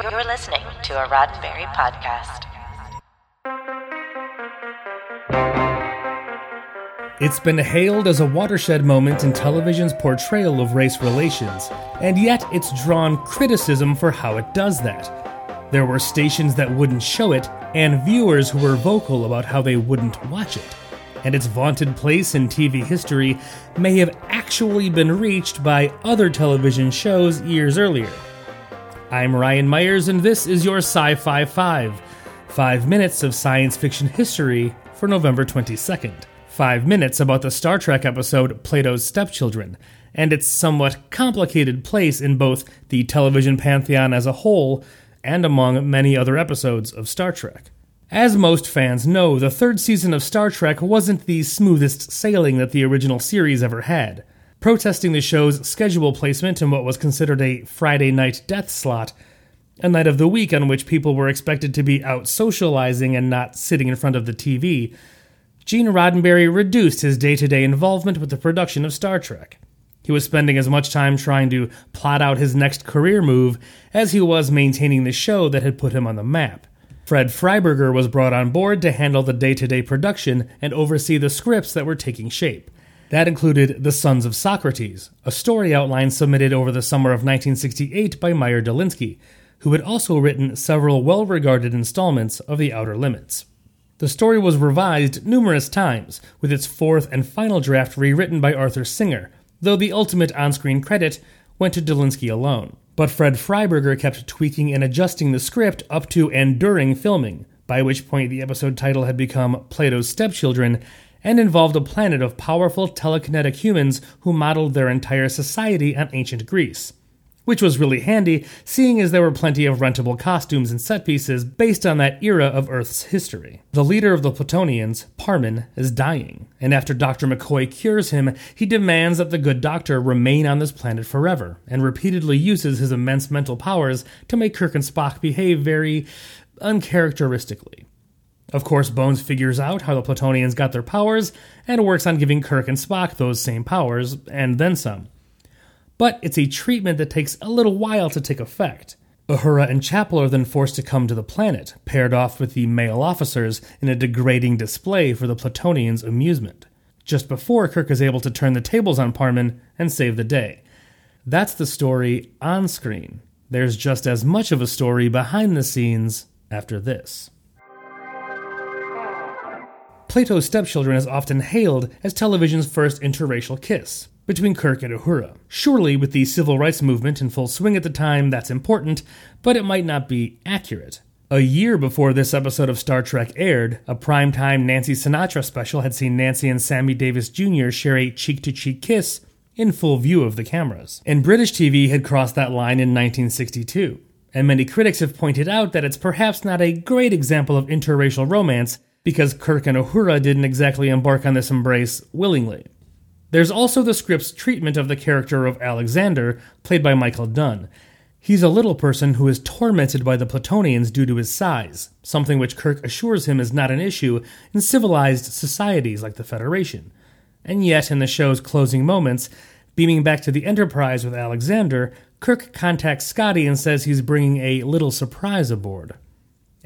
You're listening to a Roddenberry podcast. It's been hailed as a watershed moment in television's portrayal of race relations, and yet it's drawn criticism for how it does that. There were stations that wouldn't show it, and viewers who were vocal about how they wouldn't watch it. And its vaunted place in TV history may have actually been reached by other television shows years earlier. I'm Ryan Myers, and this is your Sci Fi 5. Five minutes of science fiction history for November 22nd five minutes about the Star Trek episode Plato's Stepchildren, and its somewhat complicated place in both the television pantheon as a whole and among many other episodes of Star Trek. As most fans know, the third season of Star Trek wasn't the smoothest sailing that the original series ever had. Protesting the show's schedule placement in what was considered a Friday night death slot, a night of the week on which people were expected to be out socializing and not sitting in front of the TV, Gene Roddenberry reduced his day to day involvement with the production of Star Trek. He was spending as much time trying to plot out his next career move as he was maintaining the show that had put him on the map. Fred Freiberger was brought on board to handle the day to day production and oversee the scripts that were taking shape. That included The Sons of Socrates, a story outline submitted over the summer of 1968 by Meyer Dolinsky, who had also written several well regarded installments of The Outer Limits. The story was revised numerous times, with its fourth and final draft rewritten by Arthur Singer, though the ultimate on screen credit went to Dolinsky alone. But Fred Freiberger kept tweaking and adjusting the script up to and during filming, by which point the episode title had become Plato's Stepchildren and involved a planet of powerful telekinetic humans who modeled their entire society on ancient Greece which was really handy, seeing as there were plenty of rentable costumes and set pieces based on that era of Earth's history. The leader of the Platonians, Parman, is dying, and after Dr. McCoy cures him, he demands that the good doctor remain on this planet forever, and repeatedly uses his immense mental powers to make Kirk and Spock behave very uncharacteristically. Of course, Bones figures out how the Platonians got their powers and works on giving Kirk and Spock those same powers, and then some but it's a treatment that takes a little while to take effect. Uhura and Chapel are then forced to come to the planet, paired off with the male officers in a degrading display for the Platonians' amusement. Just before Kirk is able to turn the tables on Parman and save the day. That's the story on screen. There's just as much of a story behind the scenes after this. Plato's Stepchildren is often hailed as television's first interracial kiss between Kirk and Uhura. Surely, with the civil rights movement in full swing at the time, that's important, but it might not be accurate. A year before this episode of Star Trek aired, a primetime Nancy Sinatra special had seen Nancy and Sammy Davis Jr. share a cheek to cheek kiss in full view of the cameras. And British TV had crossed that line in 1962. And many critics have pointed out that it's perhaps not a great example of interracial romance because Kirk and Uhura didn't exactly embark on this embrace willingly. There's also the script's treatment of the character of Alexander, played by Michael Dunn. He's a little person who is tormented by the Platonians due to his size, something which Kirk assures him is not an issue in civilized societies like the Federation. And yet, in the show's closing moments, beaming back to the Enterprise with Alexander, Kirk contacts Scotty and says he's bringing a little surprise aboard.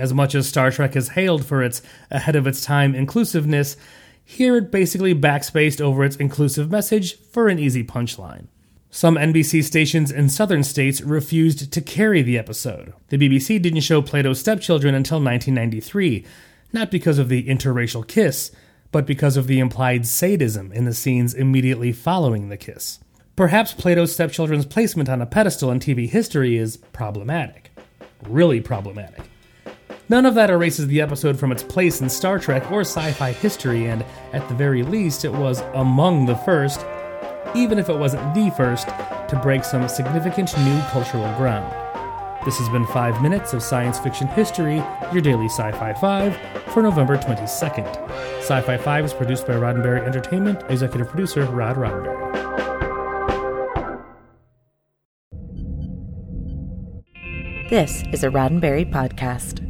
As much as Star Trek is hailed for its ahead of its time inclusiveness, here it basically backspaced over its inclusive message for an easy punchline. Some NBC stations in southern states refused to carry the episode. The BBC didn't show Plato's stepchildren until 1993, not because of the interracial kiss, but because of the implied sadism in the scenes immediately following the kiss. Perhaps Plato's stepchildren's placement on a pedestal in TV history is problematic. Really problematic. None of that erases the episode from its place in Star Trek or sci fi history, and at the very least, it was among the first, even if it wasn't the first, to break some significant new cultural ground. This has been 5 minutes of science fiction history, your daily Sci Fi 5, for November 22nd. Sci Fi 5 is produced by Roddenberry Entertainment, executive producer Rod Roddenberry. This is a Roddenberry podcast.